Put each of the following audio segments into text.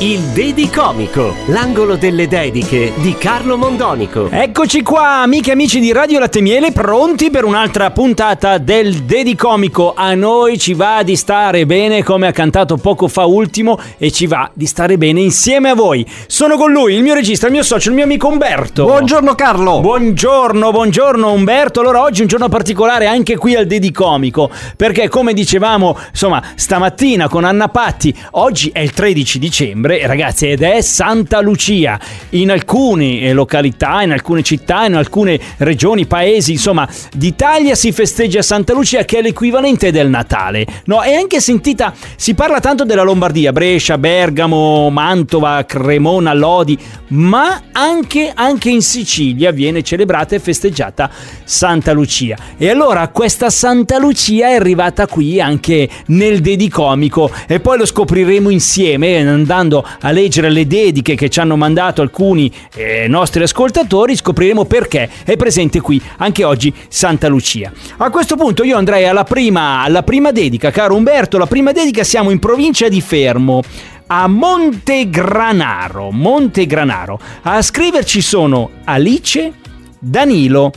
Il Dedicomico, l'angolo delle dediche di Carlo Mondonico. Eccoci qua, amiche e amici di Radio Latte Miele, pronti per un'altra puntata del Dedicomico. A noi ci va di stare bene, come ha cantato poco fa ultimo, e ci va di stare bene insieme a voi. Sono con lui, il mio regista, il mio socio, il mio amico Umberto. Buongiorno Carlo. Buongiorno, buongiorno Umberto. Allora, oggi è un giorno particolare anche qui al Dedicomico, perché come dicevamo, insomma, stamattina con Anna Patti, oggi è il 13 dicembre, ragazzi, ed è Santa Lucia. In alcune eh, località, in alcune città, in alcune regioni, paesi, insomma, d'Italia si festeggia Santa Lucia che è l'equivalente del Natale. No, è anche sentita, si parla tanto della Lombardia, Brescia, Bergamo, Mantova, Cremona, Lodi, ma anche, anche in Sicilia viene celebrata e festeggiata Santa Lucia. E allora questa Santa Lucia è arrivata qui anche nel Dedicomico e poi lo scopriremo insieme andando a leggere le dediche che ci hanno mandato alcuni eh, nostri ascoltatori, scopriremo perché è presente qui anche oggi Santa Lucia. A questo punto io andrei alla prima, alla prima dedica, caro Umberto, la prima dedica siamo in provincia di Fermo a Montegranaro. Montegranaro. A scriverci sono Alice, Danilo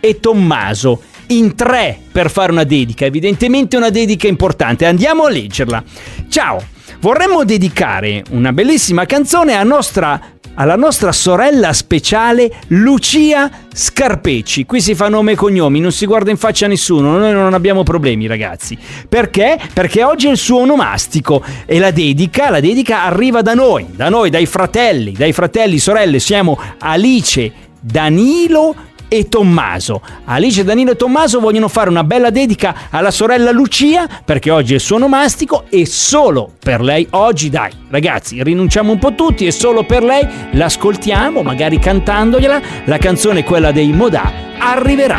e Tommaso. In tre per fare una dedica, evidentemente una dedica importante. Andiamo a leggerla. Ciao, vorremmo dedicare una bellissima canzone nostra alla nostra sorella speciale Lucia Scarpecci. Qui si fa nome e cognomi, non si guarda in faccia a nessuno, noi non abbiamo problemi ragazzi. Perché? Perché oggi è il suo onomastico e la dedica, la dedica arriva da noi, da noi, dai fratelli, dai fratelli, sorelle, siamo Alice, Danilo e Tommaso. Alice, Danilo e Tommaso vogliono fare una bella dedica alla sorella Lucia perché oggi è il suo onomastico e solo per lei oggi, dai, ragazzi, rinunciamo un po' tutti e solo per lei l'ascoltiamo, magari cantandogliela. La canzone quella dei Modà arriverà.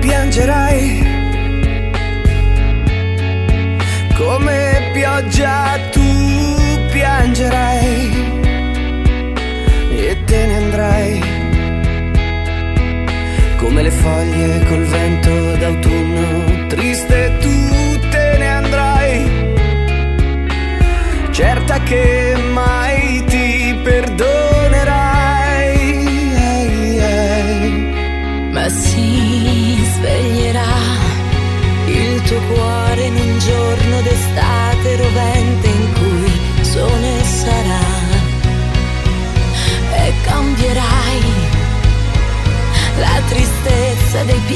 Piangerai come pioggia tu piangerai e te ne andrai come le foglie col vento d'autunno, triste tu te ne andrai, certa che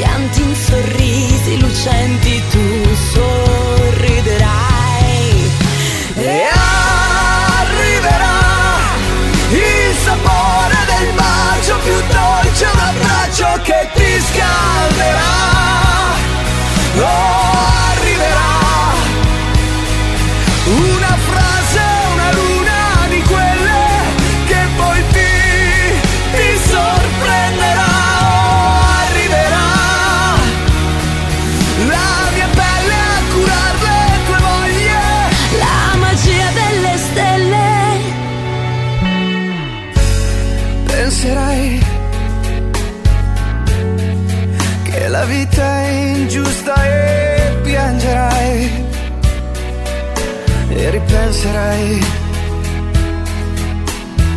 pianti in sorrisi lucenti ripenserai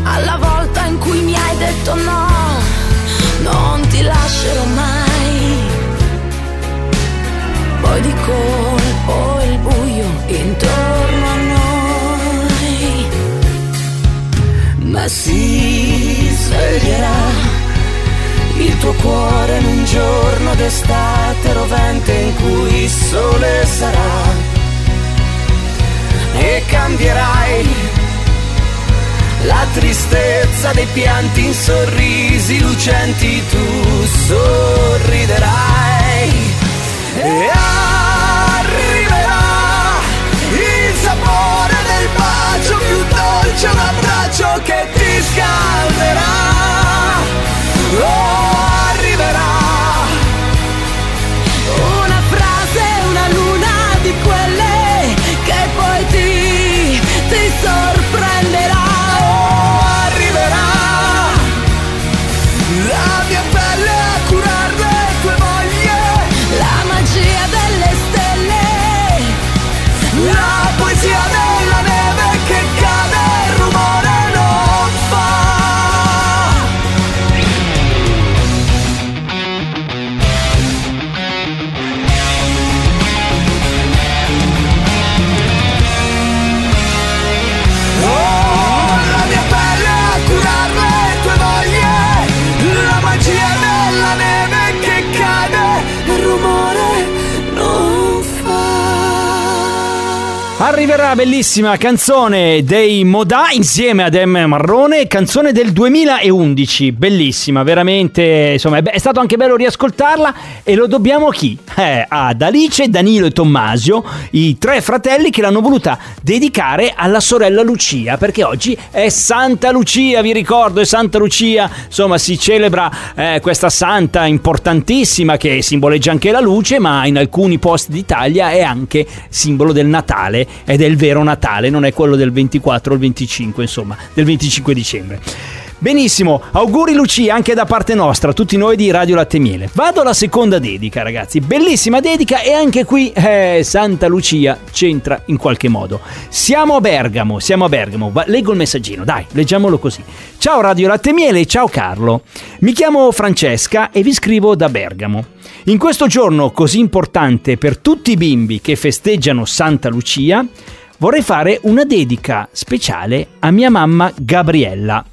alla volta in cui mi hai detto no non ti lascerò mai. Poi di colpo il buio intorno a noi. Ma si sveglierà il tuo cuore in un giorno d'estate rovente in cui il sole sarà tristezza dei pianti in sorrisi lucenti tu sorriderai. E arriverà il sapore del bacio più dolce un abbraccio che ti scalderà Arriverà bellissima canzone dei Modà insieme ad M. Marrone, canzone del 2011, bellissima, veramente, insomma, è è stato anche bello riascoltarla e lo dobbiamo a chi? Eh, ad Alice, Danilo e Tommasio, i tre fratelli che l'hanno voluta dedicare alla sorella Lucia, perché oggi è Santa Lucia, vi ricordo, è Santa Lucia, insomma, si celebra eh, questa santa importantissima che simboleggia anche la luce, ma in alcuni posti d'Italia è anche simbolo del Natale ed è il vero Natale, non è quello del 24 o il 25, insomma, del 25 dicembre. Benissimo, auguri Lucia anche da parte nostra, tutti noi di Radio Latte Miele. Vado alla seconda dedica, ragazzi. Bellissima dedica e anche qui eh, Santa Lucia c'entra in qualche modo. Siamo a Bergamo, siamo a Bergamo. Va- leggo il messaggino, dai, leggiamolo così. Ciao Radio Latte Miele, ciao Carlo. Mi chiamo Francesca e vi scrivo da Bergamo. In questo giorno così importante per tutti i bimbi che festeggiano Santa Lucia, vorrei fare una dedica speciale a mia mamma Gabriella.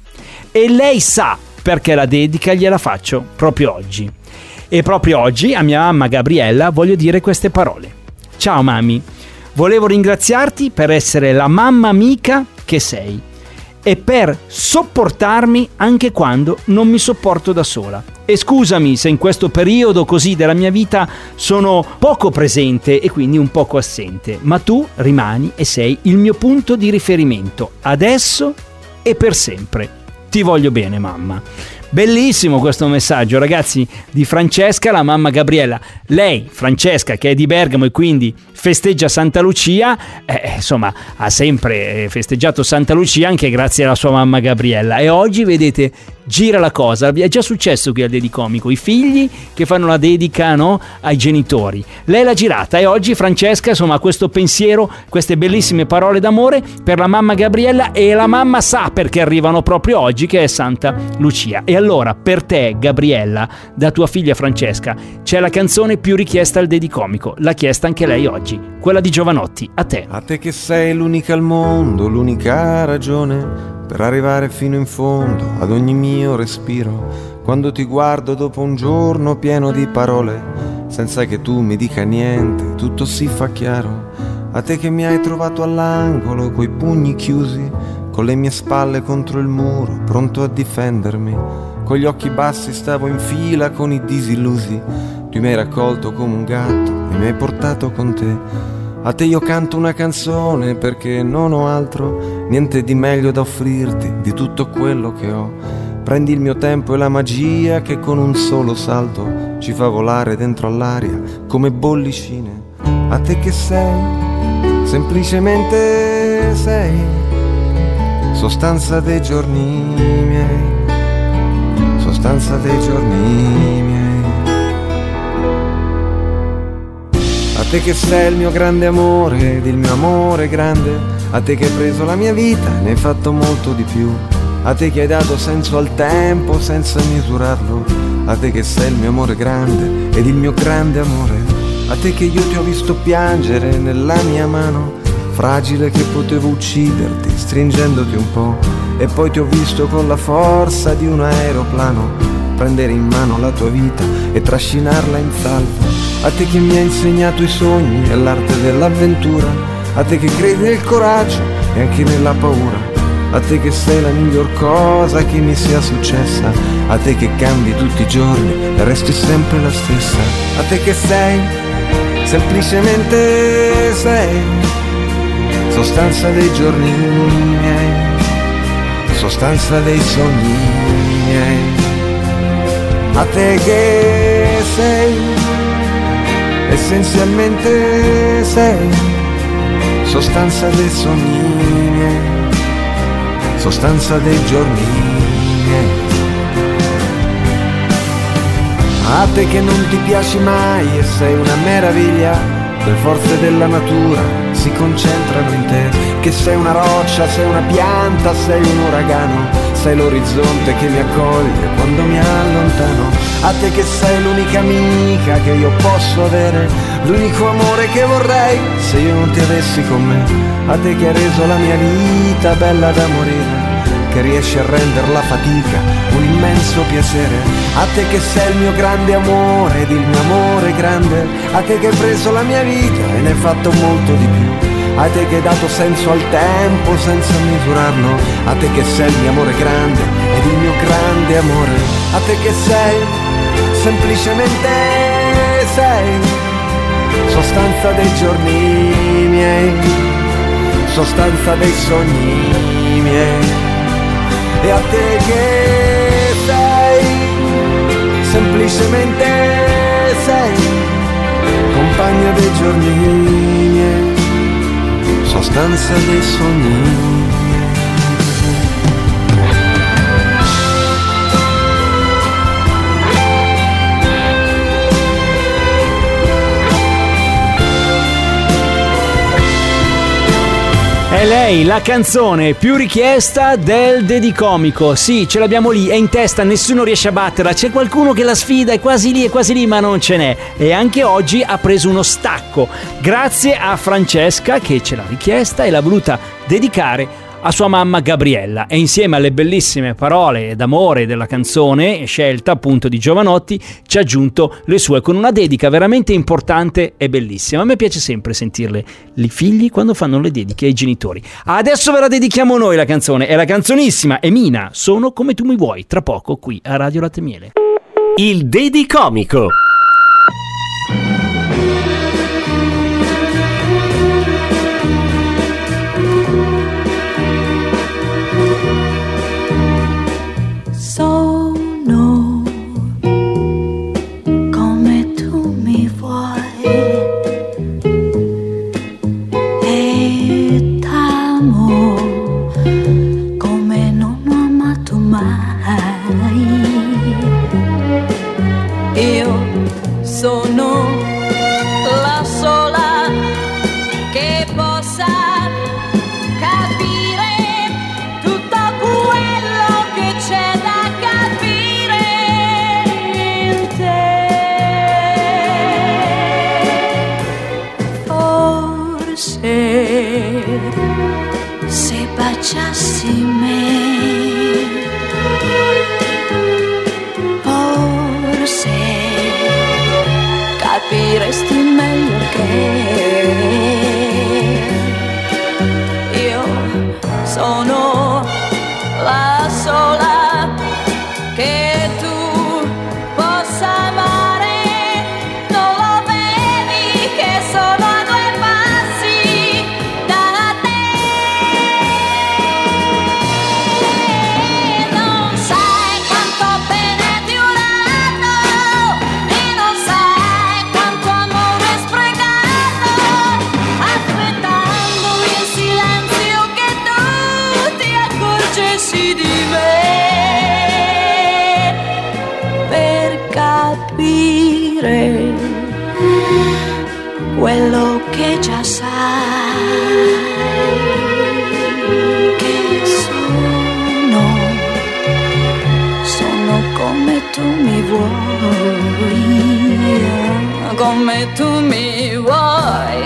E lei sa perché la dedica gliela faccio proprio oggi. E proprio oggi a mia mamma Gabriella voglio dire queste parole. Ciao mami, volevo ringraziarti per essere la mamma amica che sei e per sopportarmi anche quando non mi sopporto da sola. E scusami se in questo periodo così della mia vita sono poco presente e quindi un poco assente, ma tu rimani e sei il mio punto di riferimento, adesso e per sempre. Ti voglio bene, mamma. Bellissimo questo messaggio, ragazzi, di Francesca, la mamma Gabriella. Lei, Francesca, che è di Bergamo e quindi festeggia Santa Lucia, eh, insomma, ha sempre eh, festeggiato Santa Lucia anche grazie alla sua mamma Gabriella. E oggi, vedete, gira la cosa. È già successo qui al Dedicomico. I figli che fanno la dedica no, ai genitori. Lei l'ha girata e oggi Francesca, insomma, ha questo pensiero, queste bellissime parole d'amore per la mamma Gabriella e la mamma sa perché arrivano proprio oggi, che è Santa Lucia. E allora, per te, Gabriella, da tua figlia Francesca, c'è la canzone più richiesta al Dedicomico. L'ha chiesta anche lei oggi, quella di Giovanotti. A te. A te che sei l'unica al mondo, l'unica ragione per arrivare fino in fondo ad ogni mio respiro. Quando ti guardo dopo un giorno pieno di parole, senza che tu mi dica niente, tutto si fa chiaro. A te che mi hai trovato all'angolo, coi pugni chiusi, con le mie spalle contro il muro, pronto a difendermi. Con gli occhi bassi stavo in fila con i disillusi. Tu mi hai raccolto come un gatto e mi hai portato con te. A te io canto una canzone perché non ho altro, niente di meglio da offrirti di tutto quello che ho. Prendi il mio tempo e la magia che con un solo salto ci fa volare dentro all'aria come bollicine. A te che sei, semplicemente sei, sostanza dei giorni miei, sostanza dei giorni miei. Te che sei il mio grande amore ed il mio amore grande, a te che hai preso la mia vita e ne hai fatto molto di più, a te che hai dato senso al tempo senza misurarlo, a te che sei il mio amore grande ed il mio grande amore, a te che io ti ho visto piangere nella mia mano, fragile che potevo ucciderti stringendoti un po', e poi ti ho visto con la forza di un aeroplano prendere in mano la tua vita e trascinarla in salvo. A te che mi hai insegnato i sogni e l'arte dell'avventura, a te che credi nel coraggio e anche nella paura, a te che sei la miglior cosa che mi sia successa, a te che cambi tutti i giorni e resti sempre la stessa, a te che sei, semplicemente sei, sostanza dei giorni miei, sostanza dei sogni miei a te che sei, essenzialmente sei, sostanza dei sogni miei, sostanza dei giorni miei. A te che non ti piaci mai e sei una meraviglia, le forze della natura si concentrano in te, che sei una roccia, sei una pianta, sei un uragano sei l'orizzonte che mi accoglie quando mi allontano. A te che sei l'unica amica che io posso avere, l'unico amore che vorrei se io non ti avessi con me. A te che hai reso la mia vita bella da morire che riesci a rendere la fatica un immenso piacere. A te che sei il mio grande amore ed il mio amore grande, a te che hai preso la mia vita e ne hai fatto molto di più. A te che hai dato senso al tempo senza misurarlo, a te che sei il mio amore grande ed il mio grande amore, a te che sei semplicemente sei. Sostanza dei giorni miei, sostanza dei sogni miei, e a te che sei semplicemente sei. Compagna dei giorni miei, sostanza dei sogni. Lei, la canzone più richiesta del Dedicomico. Sì, ce l'abbiamo lì, è in testa, nessuno riesce a batterla. C'è qualcuno che la sfida, è quasi lì, è quasi lì, ma non ce n'è. E anche oggi ha preso uno stacco. Grazie a Francesca che ce l'ha richiesta e l'ha voluta dedicare a sua mamma Gabriella e insieme alle bellissime parole d'amore della canzone scelta appunto di Giovanotti ci ha aggiunto le sue con una dedica veramente importante e bellissima. A me piace sempre sentirle i figli quando fanno le dediche ai genitori. Adesso ve la dedichiamo noi la canzone, è la canzonissima Emina, sono come tu mi vuoi, tra poco qui a Radio Latte Miele. Il Dedicomico. Sono come tu mi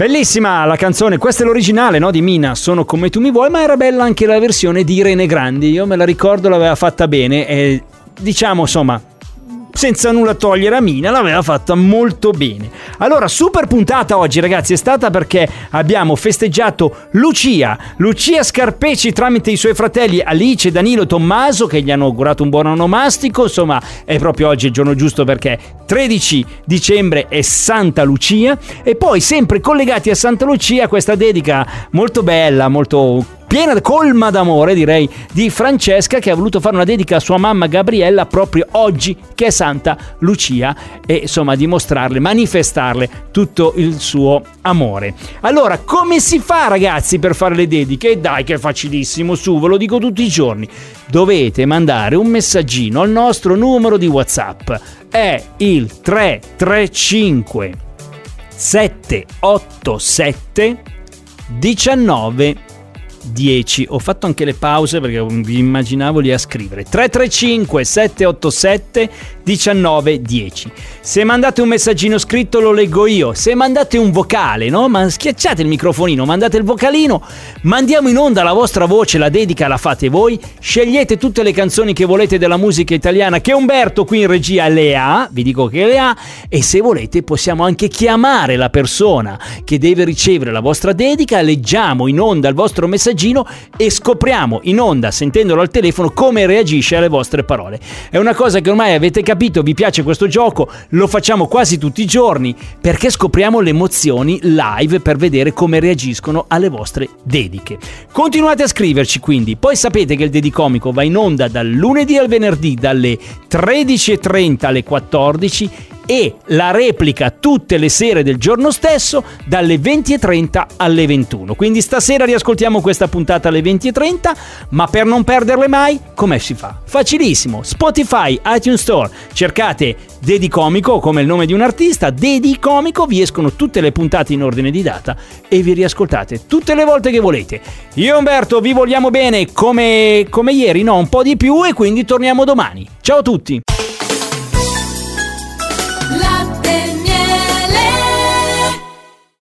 Bellissima la canzone, questa è l'originale no, di Mina, Sono come tu mi vuoi, ma era bella anche la versione di Irene Grandi, io me la ricordo, l'aveva fatta bene e diciamo insomma senza nulla togliere a Mina, l'aveva fatta molto bene. Allora, super puntata oggi, ragazzi, è stata perché abbiamo festeggiato Lucia, Lucia Scarpeci tramite i suoi fratelli Alice, Danilo e Tommaso che gli hanno augurato un buon onomastico. Insomma, è proprio oggi il giorno giusto perché 13 dicembre è Santa Lucia e poi sempre collegati a Santa Lucia questa dedica molto bella, molto piena, colma d'amore direi, di Francesca che ha voluto fare una dedica a sua mamma Gabriella proprio oggi che è Santa Lucia e insomma dimostrarle, manifestarle tutto il suo amore. Allora, come si fa ragazzi per fare le dediche? Dai che è facilissimo, su, ve lo dico tutti i giorni. Dovete mandare un messaggino al nostro numero di WhatsApp. È il 335 787 19 10. Ho fatto anche le pause perché vi immaginavo lì a scrivere. 335 787 19 10. Se mandate un messaggino scritto lo leggo io. Se mandate un vocale, no? Ma schiacciate il microfonino, mandate il vocalino, mandiamo in onda la vostra voce, la dedica la fate voi. Scegliete tutte le canzoni che volete della musica italiana che Umberto qui in regia le ha, vi dico che le ha e se volete possiamo anche chiamare la persona che deve ricevere la vostra dedica, leggiamo in onda il vostro messaggino e scopriamo in onda, sentendolo al telefono, come reagisce alle vostre parole. È una cosa che ormai avete capito, vi piace questo gioco, lo facciamo quasi tutti i giorni perché scopriamo le emozioni live per vedere come reagiscono alle vostre dediche. Continuate a scriverci quindi, poi sapete che il Dedicomico va in onda dal lunedì al venerdì dalle 13.30 alle 14 e la replica tutte le sere del giorno stesso dalle 20.30 alle 21. Quindi stasera riascoltiamo questa puntata alle 20.30, ma per non perderle mai, come si fa? Facilissimo, Spotify, iTunes Store, cercate Dedi Comico come il nome di un artista, Dedi Comico, vi escono tutte le puntate in ordine di data e vi riascoltate tutte le volte che volete. Io Umberto vi vogliamo bene come, come ieri, no, un po' di più e quindi torniamo domani. Ciao a tutti!